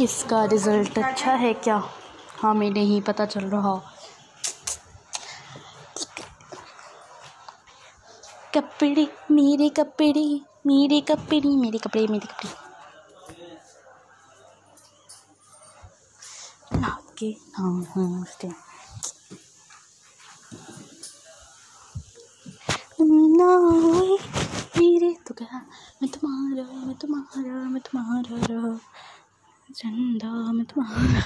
इसका रिज़ल्ट अच्छा है क्या? हमें नहीं पता चल रहा। कपड़े, मेरे कपड़े मेरे कपड़े मेरे कपड़े मेरे कपड़े। आपके नाम नमस्ते मेरे तो क्या? मैं तुम्हारा मैं तुम्हारा मैं तुम्हारा। चंदा मैं तुम्हारा